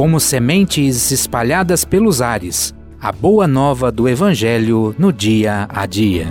como sementes espalhadas pelos ares, a boa nova do Evangelho no dia a dia.